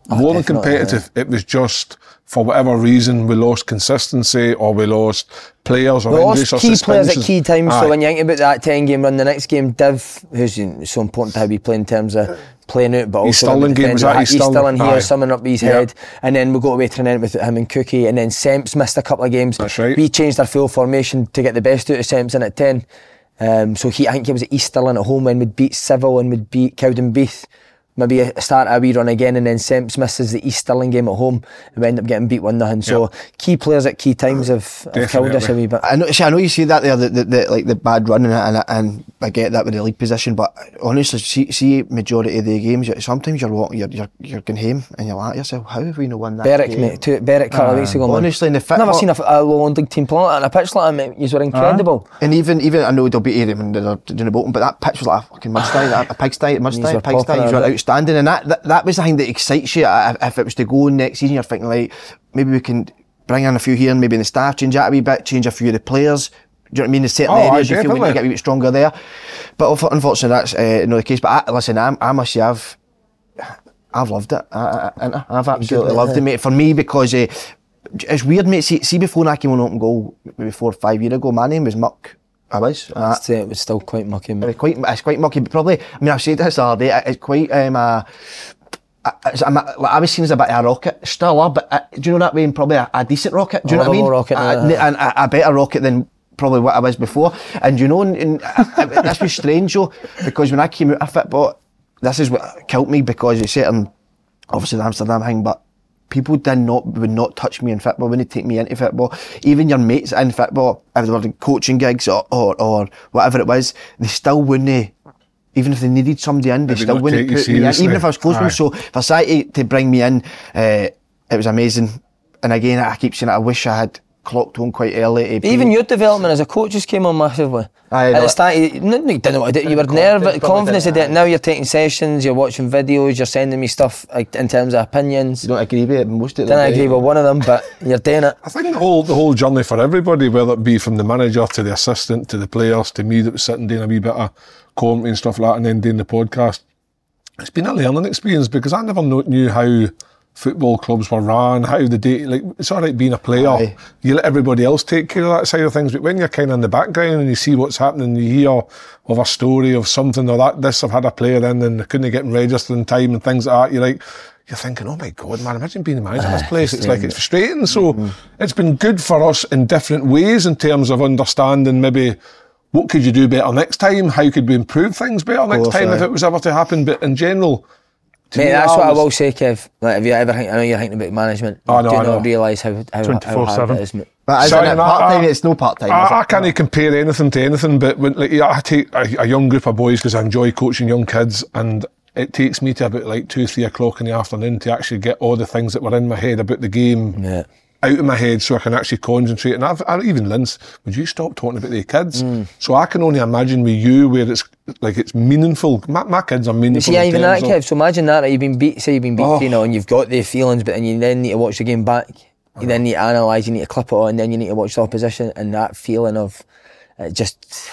more than Oh, definitely, competitive. It was just for whatever reason we lost consistency or we lost players or We lost or key players at key times. Aye. So when you think about that ten game run, the next game, Div, who's so important to how we play in terms of playing out, but also East Stirling game, was that defending. East East Stirling Stirling? here, Aye. summing up his Yeah. head, and then we got away to an end with him and Cookie, and then Semps missed a couple of games. That's right. We changed our full formation to get the best out of Semps in at ten. Um, so he, I think he was at East Stirling at home when we'd beat Civil and we'd beat Cowdenbeath. Maybe a- start a wee run again, and then Semps misses the East Stirling game at home, and we end up getting beat one nothing. So key players at key times have, have killed us a Definitely. wee bit. I know, see, I know you see that there, the, the, the, like the bad run, and, and, and I get that with the league position, but honestly, see, see majority of the games, you- sometimes you're walking, you're, you're, you're going home, and you're like yourself, how have we not won that Berwick, game? mate. Two, Berwick a couple of weeks ago, man. Honestly, in the fit, Never seen a low league team play like that on a pitch like that, mate. You were incredible. And even, even I know they'll beat Aram and they're doing the Bolton, but that pitch was like a fucking mustang, a pigsty, a mustang, pigsty. You were aren't they? Outstanding, and that, that that was the thing that excites you. If, it was to go next season, you're thinking like maybe we can bring in a few here, and maybe in the staff change that a wee bit, change a few of the players. Do you know what I mean? The certain Oh, areas you feel we to get a bit stronger there. But unfortunately, that's uh, not the case. But I, listen, I, I must say I've I've loved it. I, I, I've absolutely loved it, mate. For me, because uh, it's weird, mate. See, see, before I came on open goal, maybe four or five years ago, my name was Muck. I was. Uh, it was still quite mucky, mate. it's quite, it's quite mucky. But probably, I mean, I've said this the other day. It's quite um, it's- I'm a- like, I was seen as a bit of a rocket, still are, but uh, do you know that way? Probably a, a decent rocket. Do you A know what I mean? rocket, Uh, yeah. and a, a better rocket than probably what I was before. And you know, and, and uh, this was strange though, because when I came out of football, this is what killed me because it's certain, obviously the Amsterdam thing, but people did not would not touch me in football, wouldn't take me into football. Even your mates in football, if they were in coaching gigs or, or, or whatever it was, they still wouldn't. Even if they needed somebody in, they Maybe still wouldn't put me in. Even if I was close to them. Aye. So for Saturday to bring me in, uh, it was amazing. And again, I keep saying it, I wish I had clocked on quite early. Even your development as a coach just came on massively. Aye, At the start, you, no, no, you didn't know what to do. You were nervous, probably confidence of didn't, it. Now you're taking sessions, you're watching videos, you're sending me stuff like, in terms of opinions. you don't agree with it most of the Didn't day. agree with one of them, but you're doing it. I think the whole the whole journey for everybody, whether it be from the manager to the assistant to the players to me that was sitting doing a wee bit of commentary and stuff like that, and then doing the podcast, it's been a learning experience because I never knew how football clubs were run, how the day like it's all right being a player. Aye. You let everybody else take care of that side of things, but when you're kind of in the background and you see what's happening, you hear of a story of something or that this I've had a player in and they couldn't get him registered in time and things like that. You're like. You're thinking, oh my God, man, imagine being the manager of this place. It's like, it's frustrating. So it's been good for us in different ways in terms of understanding maybe what could you do better next time? How could we improve things better next course, time if it was ever to happen? But in general, Mate, me, that's what I will say, Kev. Like, have you ever think, I know you're thinking about management. Oh, no, do I not realise how, how, how hard 24/7. it is, mate. But isn't Sorry, it part time? It's no part time. I, I can't even compare anything to anything, but when like yeah, I take a, a young group of boys because I enjoy coaching young kids, and it takes me to about like two, three o'clock in the afternoon to actually get all the things that were in my head about the game Yeah. Out of my head, so I can actually concentrate. And I've, I even Linz, would you stop talking about the kids? Mm. So I can only imagine with you where it's like it's meaningful. My, my kids are meaningful. See, even that, Kev. So imagine that, you've been beat, say you've been beat Oh. 3 0 and you've got the feelings, but then you then need to watch the game back. You then need to analyse, you need to clip it on, and then you need to watch the opposition, and that feeling of it just.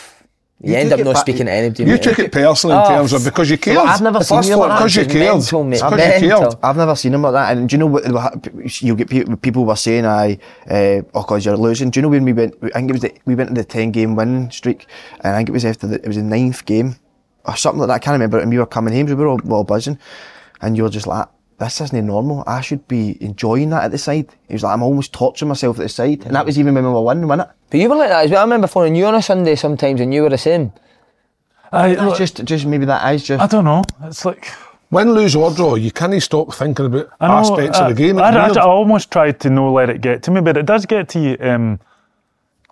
You, You end up not speaking to anybody. You mate. took it personally in Oh, terms of because you cared. I've never seen you like that. because you cared. mental, mate. It's 'cause you cared. I've never seen him like that. And do you know what? You get people, were saying, "I, uh, oh, cause you're losing." Do you know when we went? I think it was the, we went to the ten game winning streak, and I think it was after the, it was the ninth game or something like that. I can't remember. And we were coming home, so we were all, we were all buzzing, and you were just like, "This isn't normal. I should be enjoying that at the side." He was like, "I'm almost torturing myself at the side," and that was even when we were winning, wasn't it? But you were like that as well. I remember phoning you on a Sunday sometimes, and you were the same. I, It's just, just maybe that is just. I don't know. It's like Win, lose or draw, you can't stop thinking about know, aspects uh, of the game. I, I. I almost tried to no let it get to me, but it does get to you. Um,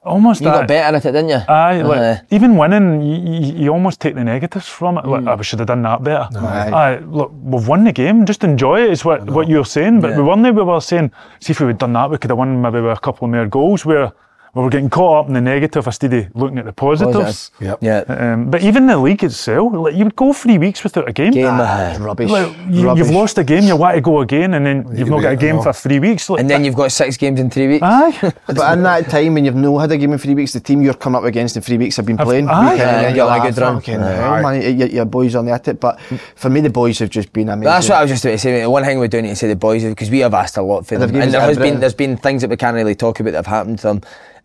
almost You that. got better at it, didn't you? Aye, like, Uh, even winning, you, you, you almost take the negatives from it. Like, I should have done that better. Aye. Aye, look, we've won the game. Just enjoy it. Is what what you're saying. But Yeah. we won there. We were saying, see if we had done that, we could have won maybe with a couple of more goals. Where we were getting caught up in the negative instead of looking at the positives. Yep. yeah. Um, but even the league itself, like you would go three weeks without a game. Game, Ah, rubbish. Like, you, rubbish. you've lost a game, you want to go again, and then you've not got a game for three weeks. Like, and then you've got six games in three weeks. aye, But in that time when you've no had a game in three weeks, the team you're coming up against in three weeks have been playing. aye. weekend, and Aye, you're you're on a like, good run. "Fucking hell, man, your, your boys on at it. But for me, the boys have just been amazing. That's what I was just about to say. mate. The one thing we do need to say the boys because we have asked a lot for They've them, and there has been there's been things that we can't really talk about that have happened to them,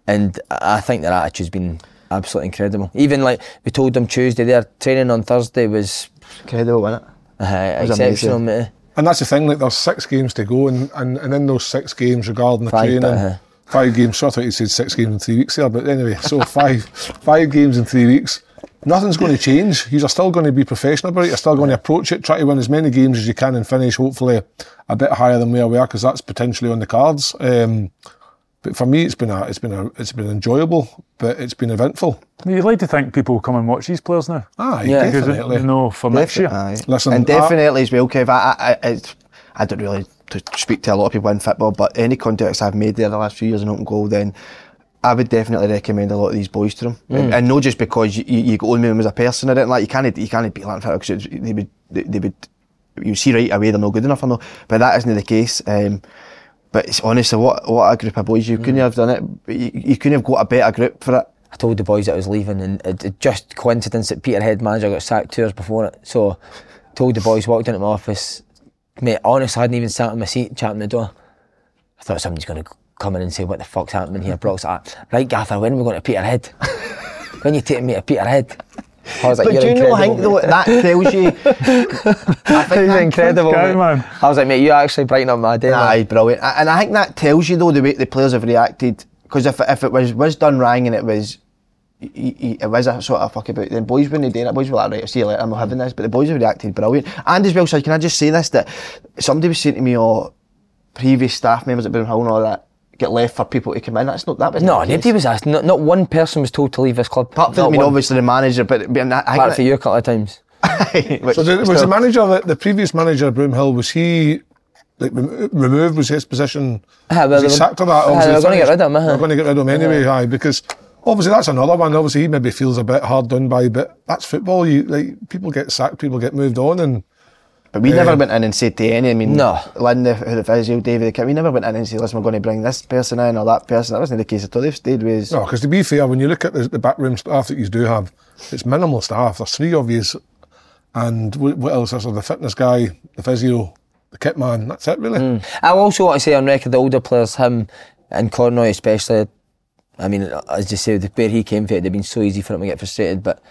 and I I think their attitude's been absolutely incredible. Even like we told them Tuesday, their training on Thursday was incredible, wasn't it? uh, was exceptional, amazing. mate. And that's the thing, like there's six games to go, and, and, and in those six games regarding the Five, training, but, uh, five games. So I thought you said six games in three weeks there, but anyway, so five five games in three weeks. Nothing's going to change. You're still going to be professional about it. You're still going to approach it, try to win as many games as you can, and finish hopefully a bit higher than where we are, because that's potentially on the cards. Um, but for me, it's been a, it's been a, it's been enjoyable, but it's been eventful. you'd like to think people will come and watch these players now. Ah, Yeah. Definitely. you know, for next year. Aye. Listen, and I- definitely as well, Kev. I, I, I, I don't really to speak to a lot of people in football, but any contacts I've made there the last few years in open goal, then I would definitely recommend a lot of these boys to them, Mm. and, and not just because you, you, you own them as a person or anything like you can't you can't beat that because they would they, they would you see right away they're not good enough or no, but that isn't the case. Um, but it's honestly what what a group of boys you couldn't mm. have done it. You, you couldn't have got a better group for it. I told the boys that I was leaving, and it, it just coincidence that Peterhead manager got sacked two hours before it. So, told the boys, walked into my office, mate. Honestly, I hadn't even sat in my seat, chatting the door. I thought somebody's going to come in and say, "What the fuck's happening here?" Brock's like, "Right, Gaffer, when are we going to Peterhead? when you taking me to Peterhead?" I was like, But "You're do you know, think though that tells you. I think He's that- incredible, man. I was like, mate, you actually brighten up my day. man." Aye, brilliant. And I think that tells you though the way the players have reacted. Because if, if it was was done wrong and it was y- y- it was a sort of fuck about, then boys wouldn't done it. Boys were like, right, see you later, I'm not having this. But the boys have reacted brilliant. And as well, so can I just say this that somebody was saying to me, oh, previous staff members at Broomhill and all that get left for people to come in. That's not that was No, nobody case. was asked. Not, not one person was told to leave this club. Apart from, Not I mean, one. obviously the manager, but, but I, I Apart think from you a couple of times. So the, was the manager, the, the previous manager of Broomhill, was he like rem- removed was his position. Ah, well, was he sacked or that? ah, Or they he were gonna get rid of him, uh-huh. They're going to get rid of him anyway, aye, because obviously that's another one. Obviously he maybe feels a bit hard done by, but that's football. You like people get sacked, people get moved on, and But we never went in and said to any, I mean, No. Lynn, the, who the physio, David, the kid, we never went in and said, listen, we're going to bring this person in or that person. That wasn't the case at all. They've stayed with us. No, because to be fair, when you look at the, the backroom staff that you do have, it's minimal staff. There's three of you, and what, what else is there? The fitness guy, the physio, the kit man. That's it, really. Mm. I also want to say on record the older players, him and Conroy especially. I mean, as you say, the- where he came from, it'd have been so easy for him to get frustrated, but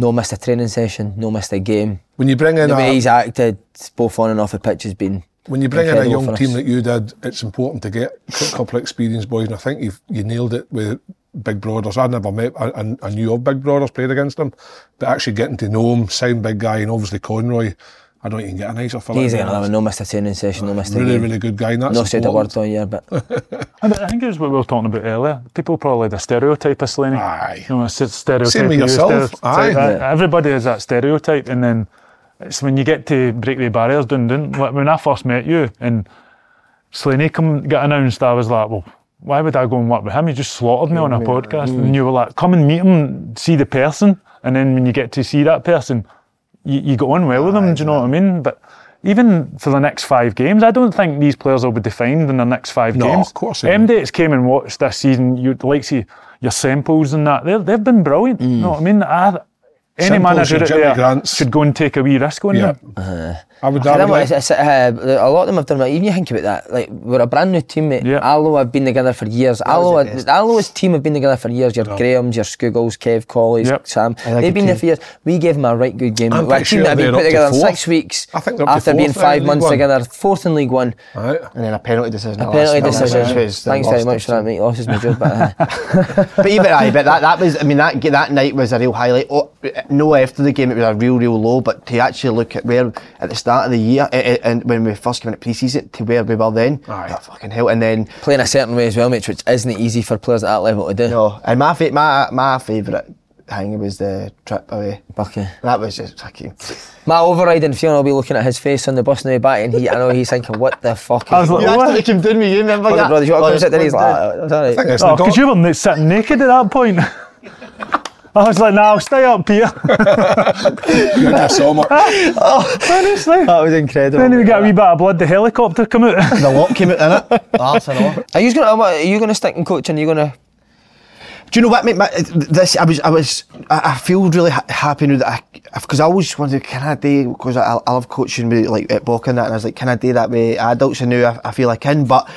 no missed a training session, no missed a game. When you bring in The way a, he's acted, both on and off the pitch, has been. when you bring in a young team us. that you did, it's important to get a couple of experienced boys, and I think you've you nailed it with Big Brothers. I'd never met, I, I- I knew of Big Brothers, played against them, but actually getting to know him, sound big guy, and obviously Conroy. I don't even get a nicer fella. He's than another that. one, no missed a training session, no missed a really, game. really good guy. And that's no said a word all year, but And I think it was what we were talking about earlier. People probably the stereotype of Slaney. Aye. You know, it's a stereotype. Same with you, yourself. Aye. Yeah. Everybody has that stereotype, and then it's when you get to break the barriers down. down like when I first met you and Slaney come got announced, I was like, well. Why would I go and work with him? He just slaughtered me on a podcast, and you were like, "Come and meet him, see the person." And then when you get to see that person, you, you go on well with them. Do you know what I mean? But even for the next five games, I don't think these players will be defined in the next five No, games. of course M dates came and watched this season. You'd like to see your Semples and that. They've they've been brilliant. You know mm. what I mean? I, any Samples, manager your out there Grants. should go and take a wee risk on Yeah. them. Uh-huh. I would, I I would like, it's, it's, uh, a lot of them have done that. Even you think about that, like we're a brand new team, mate. Yeah. Alloa have been together for years. Alloa, Alloa's team have been together for years. Your Grahams, your Scougalls, Kev Cawleys, Yep. Sam. I like They've it been there for years. We gave them a right good game. I'm We're a team sure that have been put up to together in six weeks. I think they're up to after being five months One. together, fourth in League One. Right. And then a penalty decision. A penalty last. decision. Which was the Thanks very much for that, mate. Losses my job, but uh, but even aye, but that, that was I mean that that night was a real highlight. Oh, no, after the game it was a real real low. But to actually look at where at the start of the year eh, eh, and when we first came into pre-season to where we were then, Aye. that fucking hell. And then playing a certain way as well, mate, which isn't easy for players at that level to do. no, and my fa- my my favourite thing was the trip away. Bucky. That was just fucking. My overriding feeling, I'll be looking at his face on the bus on the way back, and he, I know he's thinking, what the fuck I was going like, on? what? came down with you, remember Brother, that? brother, you want to come sit there? He's like, Oh, "Ah, it's all right." I think it's Oh, because you were na- sitting naked at that point. I was like, "No, I'll stay up here." you had so much. Oh, honestly. That was incredible. Then we got a wee bit of blood. The helicopter come out. the lot came out in it. Arsenal. Are you gonna? Are you gonna stick in coaching? Are you gonna? Do you know what, mate? My, this I was, I was, I, I feel really ha- happy now that I, because I always wondered, can I do? Because I, I love coaching with like at Bock and that, and I was like, can I do that with adults? And now I, I feel I can, but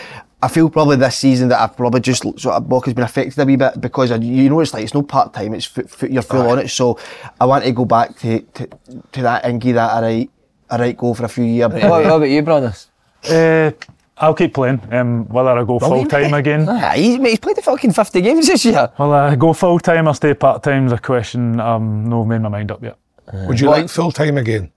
I feel probably this season that I've probably just sort of Bock has been affected a wee bit because I, you know it's like it's no part time, it's f- f- you're full on it. So I want to go back to to, to that and give that a right a right go for a few years. What, what about you, brothers? Uh, I'll keep playing. Um, whether I go full time again. Ah, he's, mate, he's played the fucking 50 games this year. Will I go full time or stay part time is a question I'm no made my mind up yet. Would you like full time again?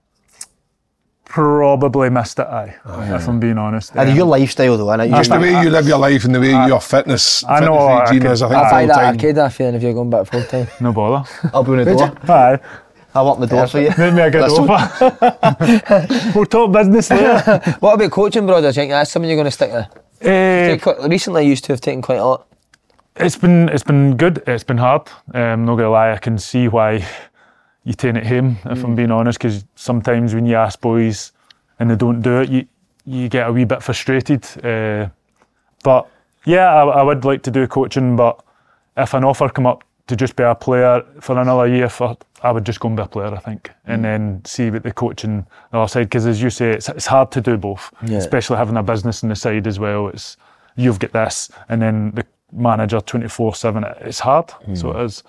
Probably missed it, aye, if I'm being honest. And Um, your lifestyle though, and Just the way you live your life and the way your fitness, I know, fitness I regime could- is, I think I'll buy full that time. arcade after then if you're going back full time. no bother. I'll be on the door. aye, I'll open the door for you. made me a good Listen. offer. we'll talk business later. what about coaching, brothers? Do you think that's something you're going to stick with? Take quite- Recently, I used to have taken quite a lot. It's been it's been good. It's been hard. Um, not gonna lie, I can see why you take it home. If I'm being honest, because sometimes when you ask boys and they don't do it, you you get a wee bit frustrated. Uh, but yeah, I, I would like to do coaching. But if an offer come up to just be a player for another year, for I would just go and be a player. I think, and then see what the coaching the other side. Because as you say, it's it's hard to do both, Yeah. especially having a business on the side as well. It's you've got this, and then the manager twenty four seven. It's hard, so it is.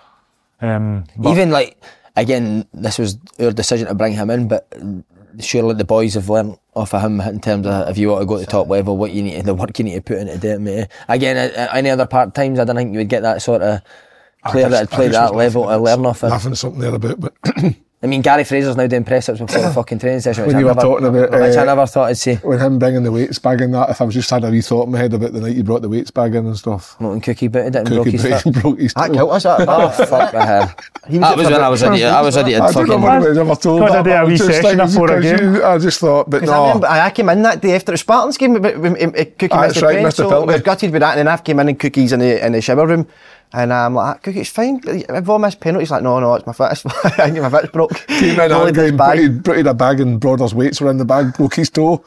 Um, Even like, again, this was our decision to bring him in, but surely the boys have learned off of him in terms of if you want to go to the top level, what you need, the work you need to put into it, mate. Again, at, any other part times, I don't think you would get that sort of player that had played that level to learn off of. Laughing something there about, but I mean, Gary Fraser's now doing press ups before the fucking training session. Which When I you were never, talking about, which I uh, never thought I'd say. When him bringing the weights bag in that, if I was just had a wee thought in my head about the night you brought the weights bag in and stuff. Not when Cookie booted it and broke Cookie his foot. broke his That killed us. That, Oh, fuck my hair. That was when I was Fabric- idiot. I was idiot. I don't know Fucking. if ever told that. I did a wee just session before a game. you- I just thought, but Because I no. remember I came in that day after the Spartans game, but, but, but, but, but Cookie missed the right, pen, so we were gutted with that. And then I came in and Cookie's in the in the shower room, and I'm like, "Ah, Cookie's fine. I've all missed penalties. Like, no, no, it's my foot. It's- I think my foot's broke. Came in Rolling angry and bag. put, put in a bag and Broder's weights were in the bag, broke his toe.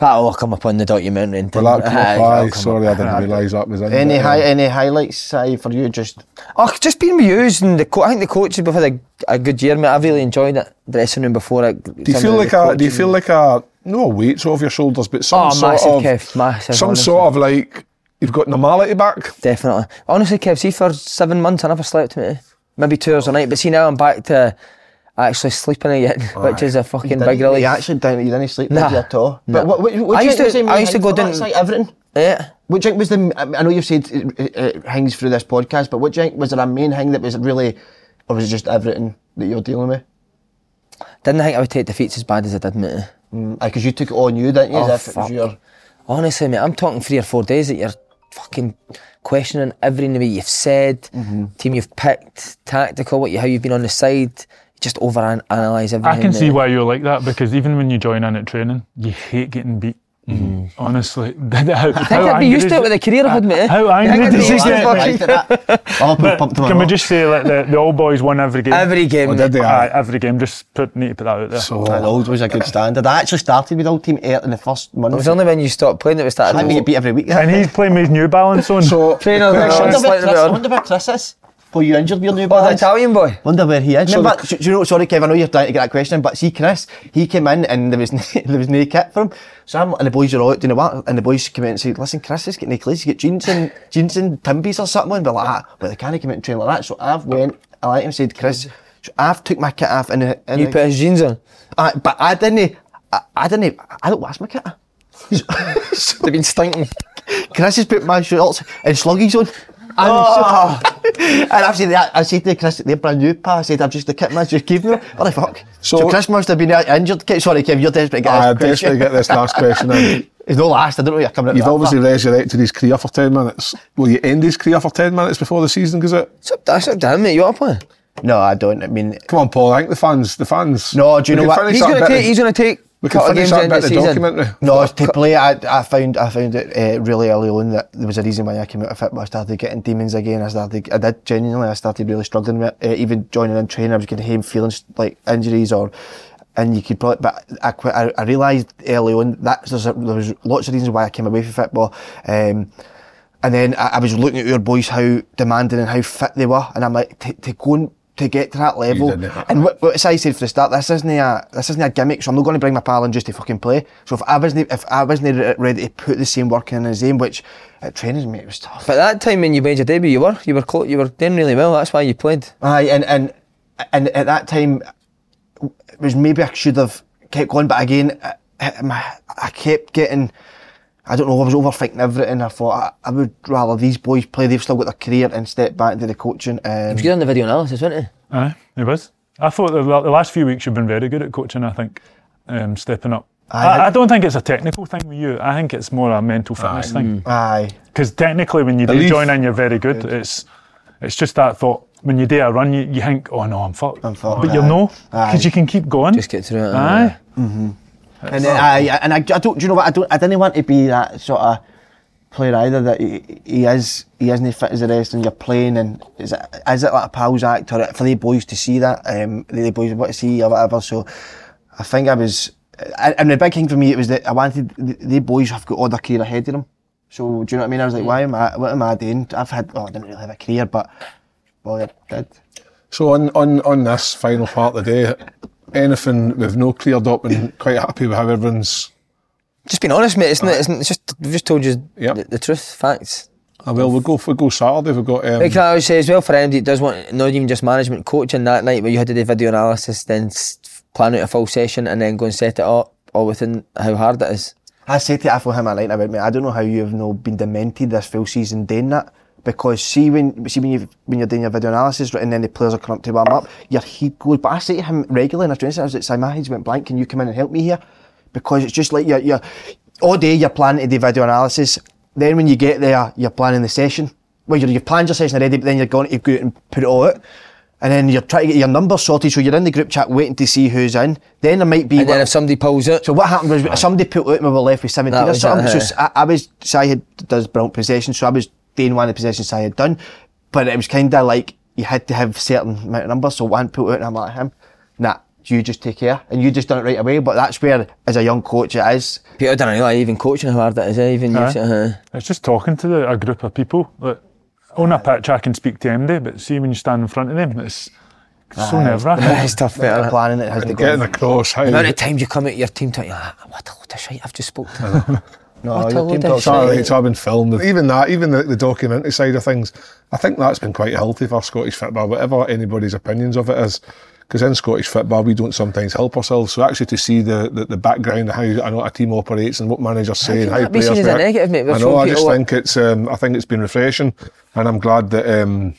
That'll all come up on the documentary. and Well, that come Aye, up, that'll aye, come sorry, up. I didn't realise that was in Any but, hi- any highlights uh, for you? Just Oh, just being with you and the co- I think the coaches have had a, a good year, mate. I've really enjoyed it. Dressing room before it. Do you feel like a? Do you feel like a? No weights off your shoulders, but some Oh, sort massive, of Kev, massive, some honestly. sort of like you've got normality back. Definitely. Honestly, Kev, see for seven months I never slept, mate. Maybe two hours a night, but see now I'm back to actually sleeping again, which is a fucking big You relief. actually didn't, you didn't sleep Nah. your toe. Nah. But what, what, what I used to- was I used to go down- like everything. Yeah. What do you think was the? I know you've said it, it hangs through this podcast, but what do you think was there a main thing that was really, or was it just everything that you're dealing with? Didn't think I would take defeats as bad as I did, mate. Mm, because you took it on you, didn't you? Oh, as if it was fuck. your. Honestly, mate, I'm talking three or four days that you're fucking questioning everything the way you've said, Mm-hmm. team you've picked, tactical, what you how you've been on the side. Just over analyse everything. I can see why you're like that because even when you join in at training, you hate getting beat. Mm. Honestly, how, I think I'd be used to it with a career I've had, mate. How I angry think I'd did be you used to get? it, mate? pumped them Can we just say like the, the all boys won every game? Every game, Oh, did they? mate. Aye, every game. Just put need to put that out there. So And old was a good standard. I actually started with old team eight in the first month. It was only when you stopped playing that we started. I think we beat every week. and he's playing with his New Balance on. so Trainer, I wonder, where slightly Chris, I better. wonder where Chris is. Were you injured with your new Oh, the balance? Italian boy. Wonder where he is. So Remember, the- do you know? Sorry, Kev. I know you're trying to get that question, but see, Chris, he came in and there was there was no kit for him. So I'm and the boys are all out doing the work, and the boys come in and say, "Listen, Chris is getting no clothes. You get jeans and jeans and timbies or something." And we're like, ah, "But they can't come out and train like that." So I've went. I like him said, "Chris." So I've took my kit off and the, and You the- put his jeans on. I, but I didn't. I, I didn't. I don't wash my kit. They've been stinking. Chris has put my shorts and sluggies on. And, Oh. so, and I've said that. I said to Chris, they're brand new, pa. I said, I'm just the kit man just gave me them. What the fuck? So, So- Chris must have been uh, injured. Ke- Sorry, Kev, you're desperate to get I this question. desperately get this last question in. It's no last. I don't know you're coming You've obviously far. resurrected his career for 10 minutes. Will you end his career for 10 minutes before the season goes out? It's up, that's up to him, mate. You up playing? No, I don't. I mean, Come on, Paul. I think the fans, the fans. No, do you know what? He's going to take. He's going to take. We can finish that bit the of the documentary. no, to play, I, I found I found it uh, really early on that there was a reason why I came out of football. I started getting demons again. I started, I did genuinely, I started really struggling with it. Uh, even joining in training, I was getting home feeling like injuries or, and you could probably, but I quit, I, I realised early on that there's a, there was lots of reasons why I came away from football. Um, and then I, I was looking at your boys how demanding and how fit they were, and I'm like, to go and to get to that level. And what, what I said for the start, this isn't a this isn't a gimmick. So I'm not going to bring my pal in just to fucking play. So if I wasn't if I wasn't ready to put the same work in as him, which at training mate it was tough. But at that time when you made your debut, you were you were clo- you were doing really well. That's why you played. Aye, and and and at that time, it was maybe I should have kept going, but again, I, I, I kept getting. I don't know. I was overthinking everything. I thought I, I would rather these boys play. They've still got their career and step back into the coaching. Um, He was good on the video analysis, wasn't he? Aye, he was. I thought the, the last few weeks you've been very good at coaching. I think um, stepping up. Aye, I, I- I don't think it's a technical thing with you. I think it's more a mental fitness thing. aye. Because technically, when you do Belief. join in, you're very good. It's it's just that thought. When you do a run, you, you think, oh no, I'm fucked. I'm fucked, But you'll know because you can keep going. Just get through it. Aye. And then I and I, I don't. Do you know what? I don't. I didn't want to be that sort of player either. That he, he is. He isn't fit as the rest, and you're playing. And is it, is it like a pals act or for the boys to see that? Um, the boys want to see or whatever. So I think I was. I, and the big thing for me it was that I wanted the, the boys have got all their career ahead of them. So do you know what I mean? I was like, why am I? What am I doing? I've had. Well, I didn't really have a career, but well, I did. So on, on, on this final part of the day, anything we've no cleared up and quite happy with how everyone's. Just being honest, mate. Isn't it? Isn't it? It's just we've just told you Yep. the, the truth, facts. Ah, well, we'll go, we'll go Saturday. We've got. Um, Like can I always say as well for anybody that does want not even just management coaching that night where you had to do video analysis, then plan out a full session and then go and set it up, all within how hard it is. I said to Afro him a line about me. I don't know how you've no been demented this full season doing that, because see when see when you when you're doing your video analysis and then the players are coming up to warm up, your head goes. But I say to him regularly in our training sessions, I was like, "Si, my head's went blank. Can you come in and help me here?" Because it's just like you're, you're all day you're planning to do video analysis. Then when you get there, you're planning the session. Well, you're, you've planned your session already, but then you're going to go and put it all out. And then you're trying to get your numbers sorted, so you're in the group chat waiting to see who's in. Then there might be. And then if somebody pulls it, So what happened was somebody put out and we were left with 17 That or was something. so I, I was, Si had does brilliant possession, so I was doing one of the positions I had done. But it was kind of like you had to have certain amount of numbers. So one put out and I'm like him, nah, you just take care. And you just done it right away. But that's where, as a young coach, it is. Peter didn't realise even coaching how hard it is. eh, Even Aye. you, uh, It's just talking to the, a group of people. Like, on a pitch, I can speak to MD, but see when you stand in front of them, it's so nerve wracking. it's tough. The Better. planning it has to Getting go. across how. The amount of times you come out your team talking, ah, what a load of shit I've just spoke to. No, What a your team of talks shit. All shit. right, I've been filmed. Even that, even the, the documentary side of things, I think that's been quite healthy for Scottish football, whatever anybody's opinions of it is. Because in Scottish football, we don't sometimes help ourselves. So actually, to see the, the, the background of how I know a team operates and what managers say and how players seen as a negative, mate? I know. I just think it's um, I think it's been refreshing, and I'm glad that um,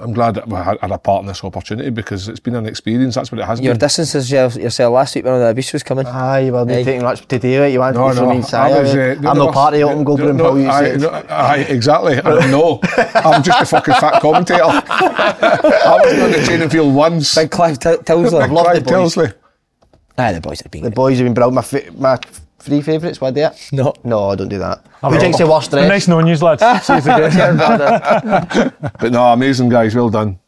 I'm glad that we had, had a part in this opportunity because it's been an experience. That's what it has Your been. distances your- yourself last week when the abuse was coming. Aye, you were Aye. taking much to do it. You want No, to no, mean I was, uh, the I'm no other- part of the Alton Goldburn no, Paul, you aye, said. no, aye, exactly. I know. I'm just a fucking fat commentator. I was on the training field once. Big Clive T- Tilsley. I've loved Clive the boys. Tilsley. Aye, the boys have been The good. boys have been brilliant. My, fa- my three favourites, were there? No. No, I don't do that. Who thinks the worst dress? Nice knowing you, lads. See you again. But no, amazing guys. Well done.